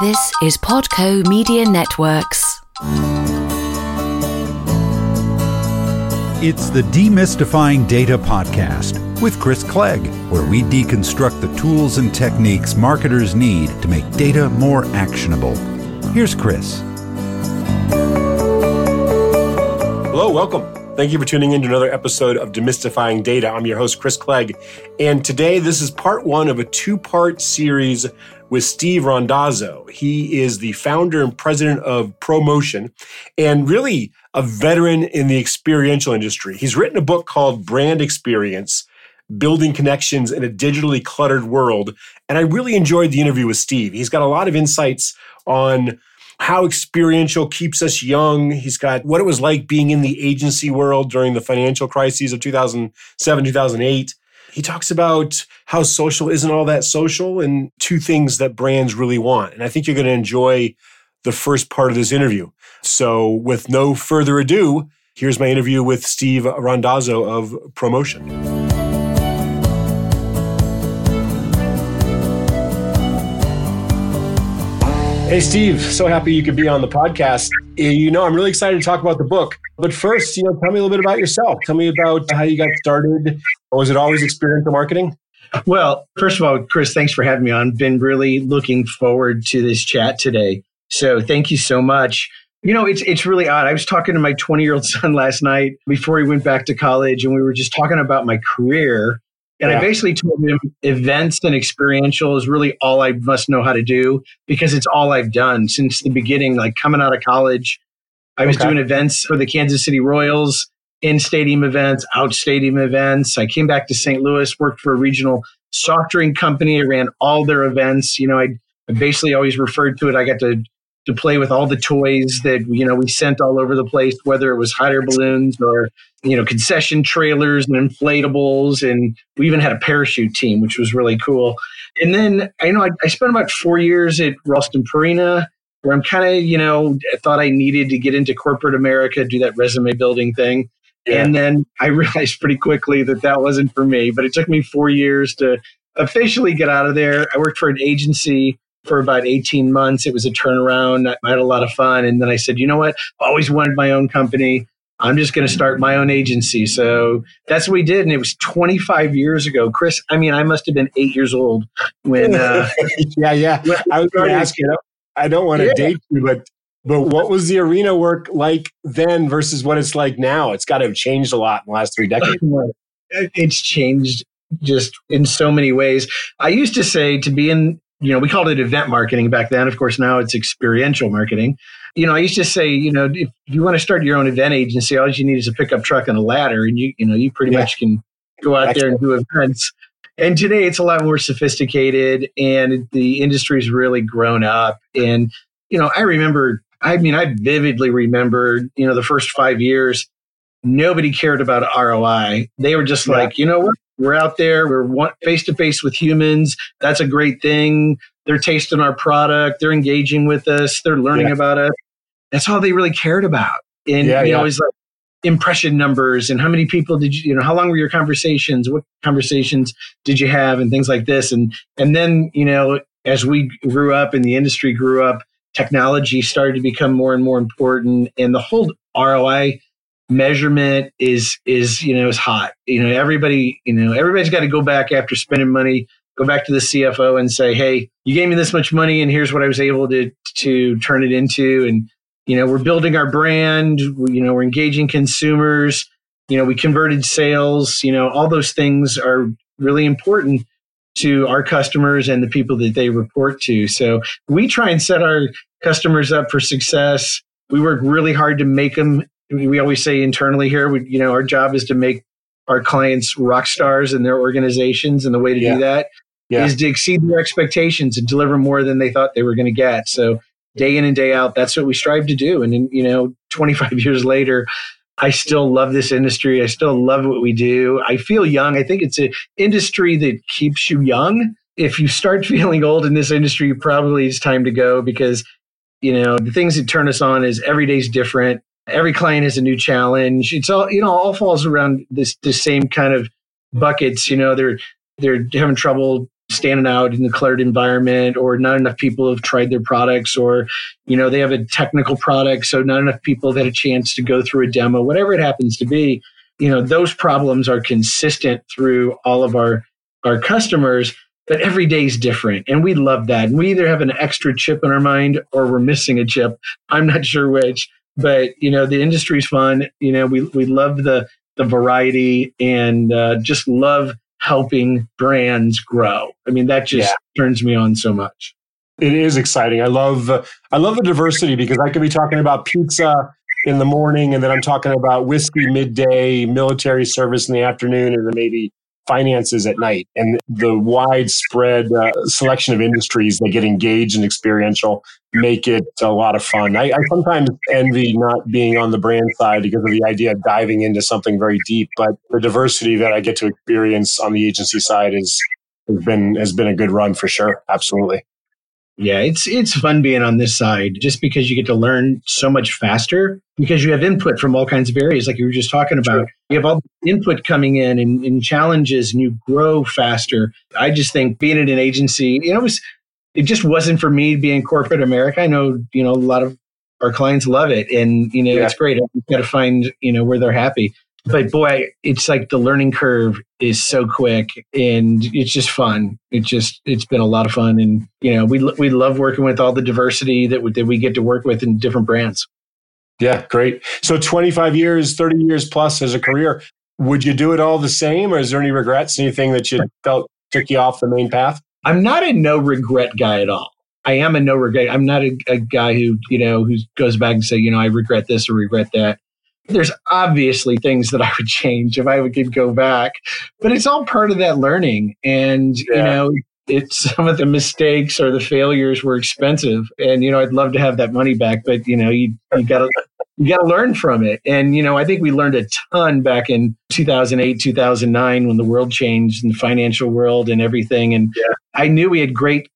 This is Podco Media Networks. It's the Demystifying Data Podcast with Chris Clegg, where we deconstruct the tools and techniques marketers need to make data more actionable. Here's Chris. Hello, welcome. Thank you for tuning in to another episode of Demystifying Data. I'm your host, Chris Clegg. And today, this is part one of a two part series with Steve Randazzo. He is the founder and president of ProMotion and really a veteran in the experiential industry. He's written a book called Brand Experience Building Connections in a Digitally Cluttered World. And I really enjoyed the interview with Steve. He's got a lot of insights on how experiential keeps us young. He's got what it was like being in the agency world during the financial crises of 2007, 2008. He talks about how social isn't all that social and two things that brands really want. And I think you're going to enjoy the first part of this interview. So, with no further ado, here's my interview with Steve Randazzo of ProMotion. Hey, Steve, so happy you could be on the podcast. Eh, you know, I'm really excited to talk about the book. But first, you know, tell me a little bit about yourself. Tell me about how you got started. Was it always experiential marketing? Well, first of all, Chris, thanks for having me on. Been really looking forward to this chat today. So thank you so much. You know, it's it's really odd. I was talking to my 20 year old son last night before he went back to college, and we were just talking about my career. And yeah. I basically told him events and experiential is really all I must know how to do because it's all I've done since the beginning. Like coming out of college, I was okay. doing events for the Kansas City Royals, in stadium events, out stadium events. I came back to St. Louis, worked for a regional soft drink company. I ran all their events. You know, I, I basically always referred to it. I got to to play with all the toys that you know we sent all over the place, whether it was hot air balloons or you know concession trailers and inflatables, and we even had a parachute team, which was really cool. And then I know I, I spent about four years at Ralston Purina, where I'm kind of you know I thought I needed to get into corporate America, do that resume building thing. Yeah. And then I realized pretty quickly that that wasn't for me, but it took me four years to officially get out of there. I worked for an agency for about 18 months. It was a turnaround. I had a lot of fun. And then I said, you know what? I always wanted my own company. I'm just going to start my own agency. So that's what we did. And it was 25 years ago. Chris, I mean, I must have been eight years old when. Uh, yeah, yeah. I was going to ask you, I don't want to yeah. date you, but but what was the arena work like then versus what it's like now? It's got to have changed a lot in the last three decades. It's changed just in so many ways. I used to say to be in you know, we called it event marketing back then. Of course, now it's experiential marketing. You know, I used to say, you know, if you want to start your own event agency, all you need is a pickup truck and a ladder, and you, you know, you pretty yeah. much can go out there and do events. And today it's a lot more sophisticated, and the industry's really grown up. And you know, I remember, I mean, I vividly remember, you know, the first five years, nobody cared about ROI. They were just yeah. like, you know what? We're out there. We're face to face with humans. That's a great thing. They're tasting our product. They're engaging with us. They're learning yeah. about us. That's all they really cared about. And yeah, you know, yeah. it's like impression numbers and how many people did you, you know, how long were your conversations? What conversations did you have and things like this? And and then, you know, as we grew up and the industry grew up, technology started to become more and more important and the whole ROI measurement is is you know is hot you know everybody you know everybody's got to go back after spending money go back to the cfo and say hey you gave me this much money and here's what i was able to to turn it into. And you know we're building our brand we, you know we're engaging consumers you know we converted sales you know all those things are really important to our customers and the people that they report to. So we try and set our customers up for success. We work really hard to make them we always say internally here, we, you know, our job is to make our clients rock stars in their organizations, and the way to yeah. do that yeah. is to exceed their expectations and deliver more than they thought they were going to get. So day in and day out, that's what we strive to do. And you know, 25 years later, I still love this industry. I still love what we do. I feel young. I think it's an industry that keeps you young. If you start feeling old in this industry, probably it's time to go because you know the things that turn us on is every day's different every client is a new challenge. It's all you know, all falls around this the same kind of buckets. You know, they're they're having trouble standing out in the cluttered environment or not enough people have tried their products or you know they have a technical product so not enough people have had a chance to go through a demo whatever it happens to be you know those problems are consistent through all of our our customers but every day is different and we love that and we either have an extra chip in our mind or we're missing a chip i'm not sure which but you know the industry's fun you know we, we love the the variety and uh, just love helping brands grow. I mean, that just yeah. turns me on so much. It is exciting. I love uh, I love the diversity because I could be talking about pizza in the morning and then I'm talking about whiskey midday, military service in the afternoon, and then maybe finances at night and the widespread uh, selection of industries that get engaged and experiential make it a lot of fun. I, I, sometimes envy not being on the brand side because of the idea of diving into something very deep, but the diversity that I get to experience on the agency side is has been has been a good run for sure. Absolutely. Yeah, it's it's fun being on this side just because you get to learn so much faster because you have input from all kinds of areas like you were just talking about. Sure. You have all the input coming in and, and, challenges and you grow faster. I just think being at an agency, you know, it was it just wasn't for me being corporate America. I know, you know, a lot of our clients love it and you know, yeah. it's great. You've got to find, you know, where they're happy but boy, it's like the learning curve is so quick and it's just fun. It just, it's been a lot of fun. And, you know, we, we love working with all the diversity that we, that we get to work with in different brands. Yeah, great. So 25 years, 30 years plus as a career, would you do it all the same or is there any regrets, anything that you felt took you off the main path? I'm not a no regret guy at all. I am a no regret. I'm not a, a guy who, you know, who goes back and say, you know, I regret this or regret that. There's obviously things that I would change if I could go back, but it's all part of that learning. And, yeah. you know, it's some of the mistakes or the failures were expensive. And, you know, I'd love to have that money back, but, you know, you, you gotta, you gotta learn from it. And, you know, I think we learned a ton back in 2008, 2009 when the world changed in the financial world and everything. And yeah. I knew we had great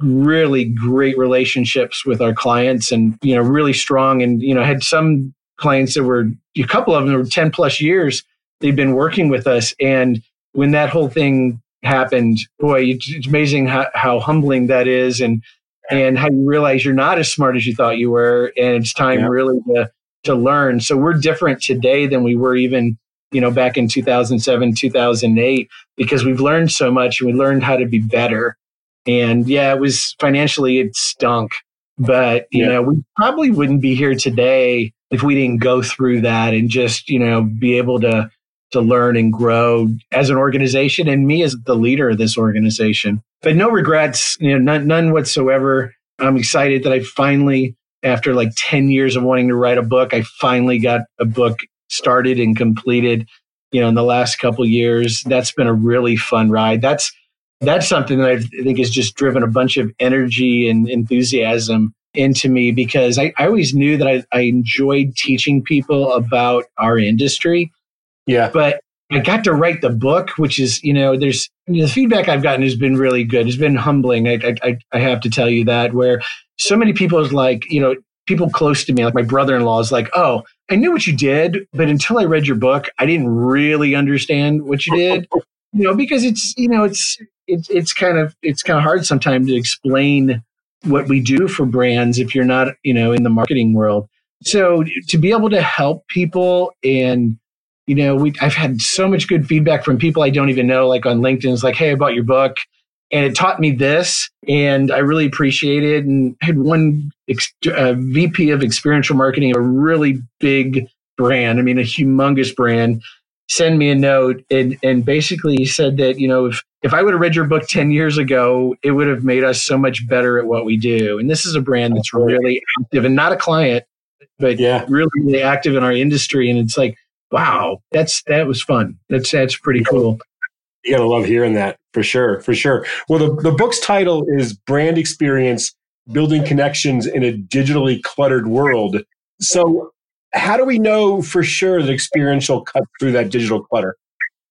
really great relationships with our clients and you know really strong and you know had some clients that were a couple of them were 10 plus years they've been working with us. And when that whole thing happened boy it's amazing how, how humbling that is and and how you realize you're not as smart as you thought you were. And it's time yeah. really to to learn. So we're different today than we were even you know back in 2007 2008 because we've learned so much and we learned how to be better. And yeah it was financially it stunk. But you yeah. know we probably wouldn't be here today if we didn't go through that and just you know be able to to learn and grow as an organization and me as the leader of this organization. But no regrets you know none, none whatsoever. I'm excited that i finally after like 10 years of wanting to write a book i finally got a book started and completed you know in the last couple years. That's been a really fun ride. That's that's something that i think has just driven a bunch of energy and enthusiasm into me because I, I always knew that I, I enjoyed teaching people about our industry. Yeah. But I got to write the book, which is, you know, there's the feedback I've gotten has been really good. It's been humbling. I, I, I have to tell you that, where so many people is like, you know, people close to me, like my brother in law is like, oh, I knew what you did, but until I read your book, I didn't really understand what you did. you know, because it's, you know, it's, it's, it's kind of, it's kind of hard sometimes to explain what we do for brands if you're not, you know, in the marketing world. So to be able to help people and you know, we I've had so much good feedback from people I don't even know, like on LinkedIn. It's like, hey, I bought your book and it taught me this and I really appreciate it. And I had one ex- uh, VP of experiential marketing, a really big brand. I mean, a humongous brand send me a note and, and basically said that, you know, if, if I would have read your book 10 years ago, it would have made us so much better at what we do. And this is a brand that's really active and not a client, but yeah. really, really active in our industry. And it's like, wow, that's, that was fun. That's, that's pretty cool. You gotta love hearing that for sure, for sure. Well, the, the book's title is Brand Experience Building Connections in a Digitally Cluttered World. So how do we know for sure that experiential cut through that digital clutter?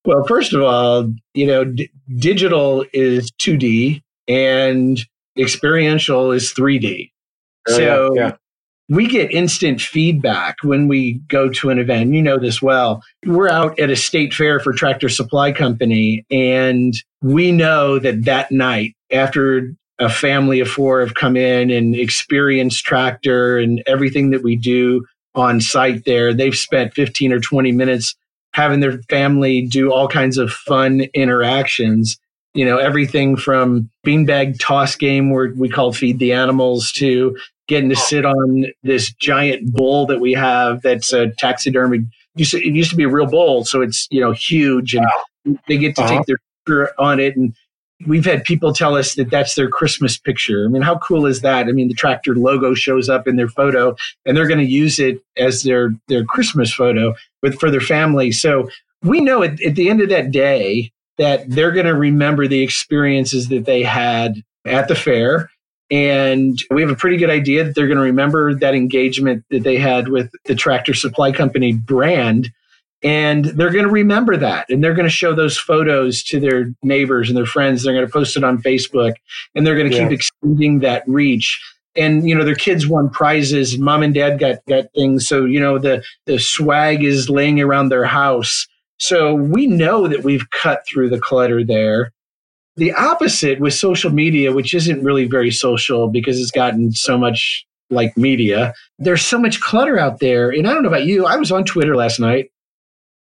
Well, first of all, you know, d- digital is 2D and experiential is 3D. Oh, so, yeah, yeah. we get instant feedback when we go to an event. You know this well. We're out at a state fair for Tractor Supply Company, and we know that that night, after a family of four have come in and experienced Tractor and everything that we do on site there, they've spent 15 or 20 minutes having their family do all kinds of fun interactions. You know, everything from beanbag toss game where we call feed the animals to getting to sit on this giant bull that we have that's a taxidermy. It used to be a real bull, so it's you know huge, and wow. they get to uh-huh. take their on it. And we've had people tell us that that's their Christmas picture. I mean, how cool is that? I mean, the tractor logo shows up in their photo, and they're going to use it as their their Christmas photo with for their family. So we know at, at the end of that day that they're going to remember the experiences that they had at the fair and we have a pretty good idea that they're going to remember that engagement that they had with the Tractor Supply Company brand. And they're going to remember that. And they're going to show those photos to their neighbors and their friends. They're going to post it on Facebook and they're going to yeah. keep extending that reach. And, you know, their kids won prizes. Mom and dad got, got things. So, you know, the, the swag is laying around their house. So we know that we've cut through the clutter there. The opposite with social media, which isn't really very social because it's gotten so much like media. There's so much clutter out there. And I don't know about you. I was on Twitter last night.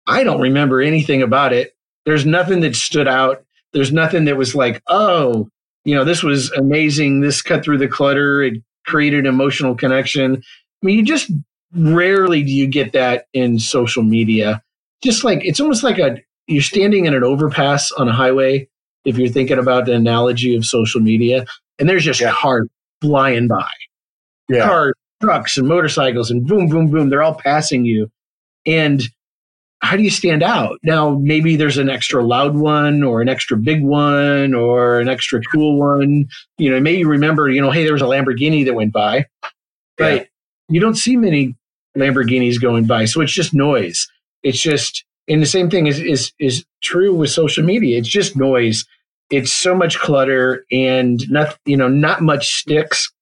I don't remember anything about it. There's nothing that stood out. There's nothing that was like, oh, you know, this was amazing. This cut through the clutter. It created an emotional connection. I mean, you just rarely do you get that in social media. Just like it's almost like a you're standing in an overpass on a highway if you're thinking about the analogy of social media, and there's just yeah. cars flying by. Yeah. Cars, trucks, and motorcycles, and boom, boom, boom. They're all passing you. And how do you stand out? Now, maybe there's an extra loud one or an extra big one or an extra cool one. You know, maybe remember, you know, hey, there was a Lamborghini that went by, but yeah. you don't see many Lamborghinis going by. So it's just noise. It's just and the same thing is is is true with social media. It's just noise. It's so much clutter and not you know not much sticks.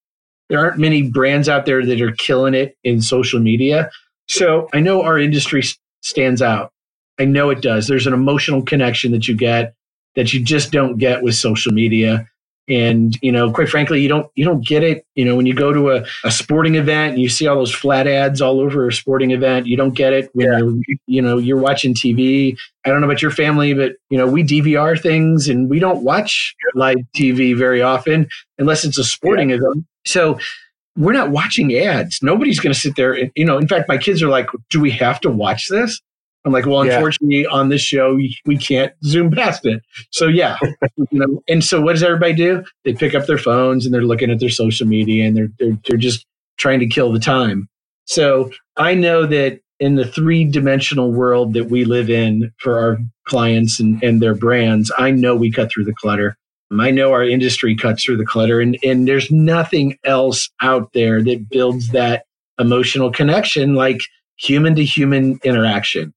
There aren't many brands out there that are killing it in social media. So I know our industry stands out. I know it does. There's an emotional connection that you get that you just don't get with social media and you know quite frankly you don't you don't get it you know when you go to a, a sporting event and you see all those flat ads all over a sporting event you don't get it when yeah. you're you know you're watching tv i don't know about your family but you know we dvr things and we don't watch live tv very often unless it's a sporting yeah. event so we're not watching ads nobody's going to sit there and, you know in fact my kids are like do we have to watch this I'm like, well, unfortunately, yeah. on this show, we can't zoom past it. So yeah, you know. And so, what does everybody do? They pick up their phones and they're looking at their social media and they're they're they're just trying to kill the time. So I know that in the three dimensional world that we live in for our clients and, and their brands, I know we cut through the clutter. I know our industry cuts through the clutter, and and there's nothing else out there that builds that emotional connection like human to human interaction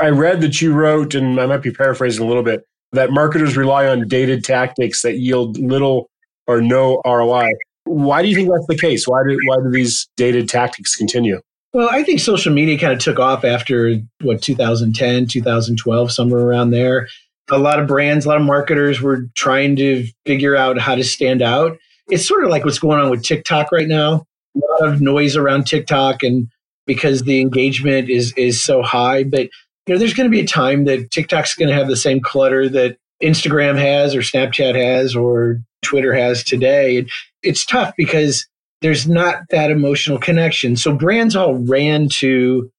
I read that you wrote, and I might be paraphrasing a little bit, that marketers rely on dated tactics that yield little or no ROI. Why do you think that's the case? Why do why do these dated tactics continue? Well, I think social media kind of took off after what 2010, 2012, somewhere around there. A lot of brands, a lot of marketers were trying to figure out how to stand out. It's sort of like what's going on with TikTok right now. A lot of noise around TikTok and because the engagement is is so high, but you know, there's going to be a time that TikTok's going to have the same clutter that Instagram has or Snapchat has or Twitter has today. It's tough because there's not that emotional connection. So brands all ran to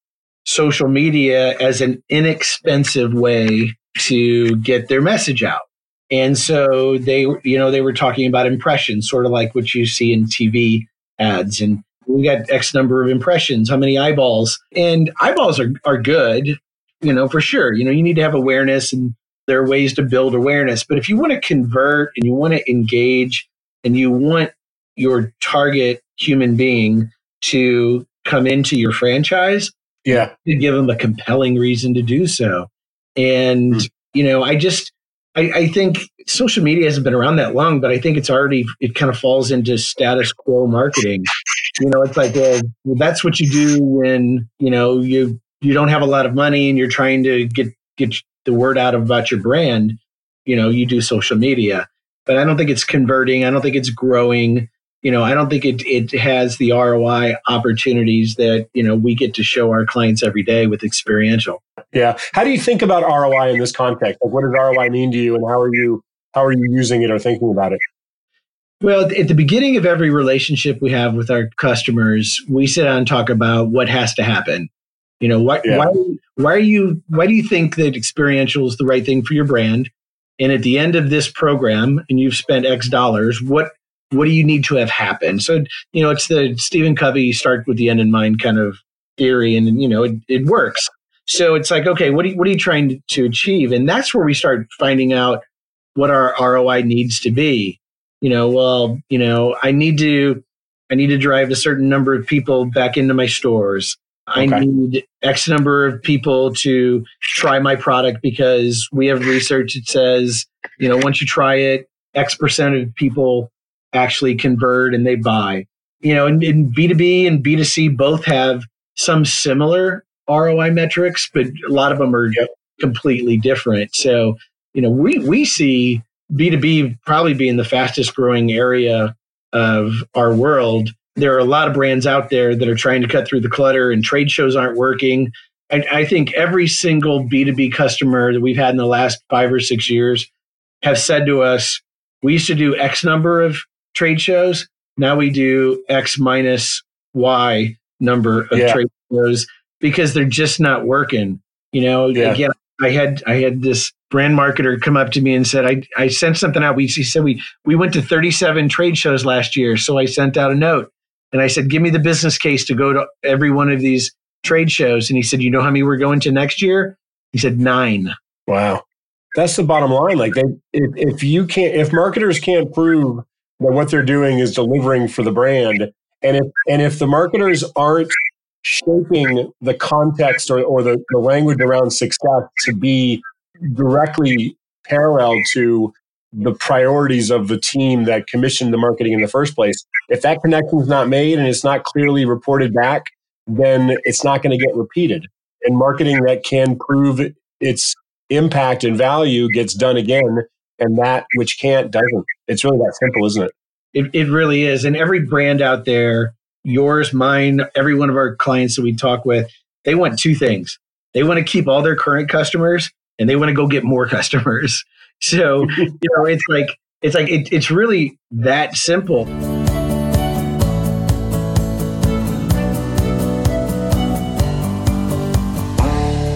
social media as an inexpensive way to get their message out. And so they, you know, they were talking about impressions, sort of like what you see in TV ads. And we got X number of impressions, how many eyeballs? And eyeballs are, are good you know, for sure. You know, you need to have awareness and there are ways to build awareness. But if you want to convert and you want to engage and you want your target human being to come into your franchise, yeah, to give them a compelling reason to do so. And, mm. you know, I just, I, I, think social media hasn't been around that long, but I think it's already, it kind of falls into status quo marketing. You know, it's like, well, that's what you do when, you know, you, you don't have a lot of money and you're trying to get, get the word out about your brand. You know, you do social media, but I don't think it's converting. I don't think it's growing. You know, I don't think it, it has the ROI opportunities that, you know, we get to show our clients every day with experiential. Yeah. How do you think about ROI in this context? Like, what does ROI mean to you and how are you, how are you using it or thinking about it? Well, at the beginning of every relationship we have with our customers, we sit down and talk about what has to happen. You know, what, yeah. why, why are you, why do you think that experiential is the right thing for your brand? And at the end of this program, and you've spent X dollars, what, what do you need to have happen? So, you know, it's the Stephen Covey start with the end in mind kind of theory, and you know, it, it works. So it's like, okay, what are you, what are you trying to achieve? And that's where we start finding out what our ROI needs to be you know, well, you know, I need to I need to drive a certain number of people back into my stores. Okay. I need X number of people to try my product because we have research that says, you know, once you try it, X percent of people actually convert and they buy. You know, and, and B2B and B2C both have some similar ROI metrics, but a lot of them are completely different. So, you know, we, we see B2B probably being the fastest growing area of our world. There are a lot of brands out there that are trying to cut through the clutter and trade shows aren't working. I, I think every single B2B customer that we've had in the last five or six years have said to us, we used to do X number of trade shows. Now we do X minus Y number of yeah. trade shows because they're just not working. You know, yeah. again, I had I had this brand marketer come up to me and said, I, I sent something out. We he said we we went to 37 trade shows last year. So I sent out a note and I said, Give me the business case to go to every one of these trade shows. And he said, You know how many we're going to next year? He said, Nine. Wow. That's the bottom line. Like they if, if you can't if marketers can't prove that what they're doing is delivering for the brand, and if and if the marketers aren't shaping the context or, or the, the language around success to be directly parallel to the priorities of the team that commissioned the marketing in the first place. If that connection is not made and it's not clearly reported back, then it's not going to get repeated. And marketing that can prove its impact and value gets done again, and that which can't doesn't. It's really that simple, isn't it? It, it really is. And every brand out there yours, mine, every one of our clients that we talk with, they want two things. They want to keep all their current customers and they want to go get more customers. So, you know, it's like, it's like, it, it's really that simple.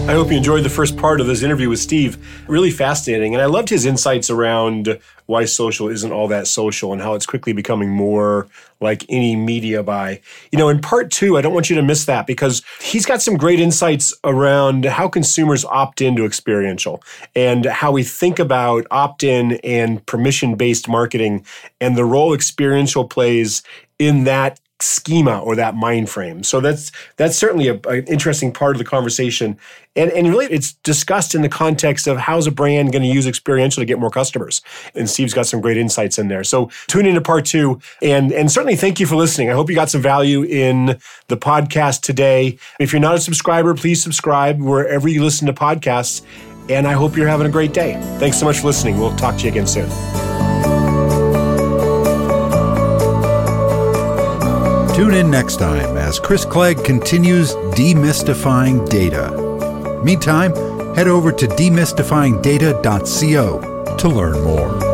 I hope you enjoyed the first part of this interview with Steve. Really fascinating. And I loved his insights around why social isn't all that social and how it's quickly becoming more like any media buy. You know, in part two, I don't want you to miss that because he's got some great insights around how consumers opt into experiential and how we think about opt in and permission based marketing and the role experiential plays in that schema or that mind frame. So that's that's certainly an interesting part of the conversation. And, and really it's discussed in the context of how's a brand going to use experiential to get more customers. And Steve's got some great insights in there. So tune into part two. And, and certainly thank you for listening. I hope you got some value in the podcast today. If you're not a subscriber, please subscribe wherever you listen to podcasts. And I hope you're having a great day. Thanks so much for listening. We'll talk to you again soon. Tune in next time as Chris Clegg continues demystifying data. Meantime, head over to demystifyingdata.co to learn more.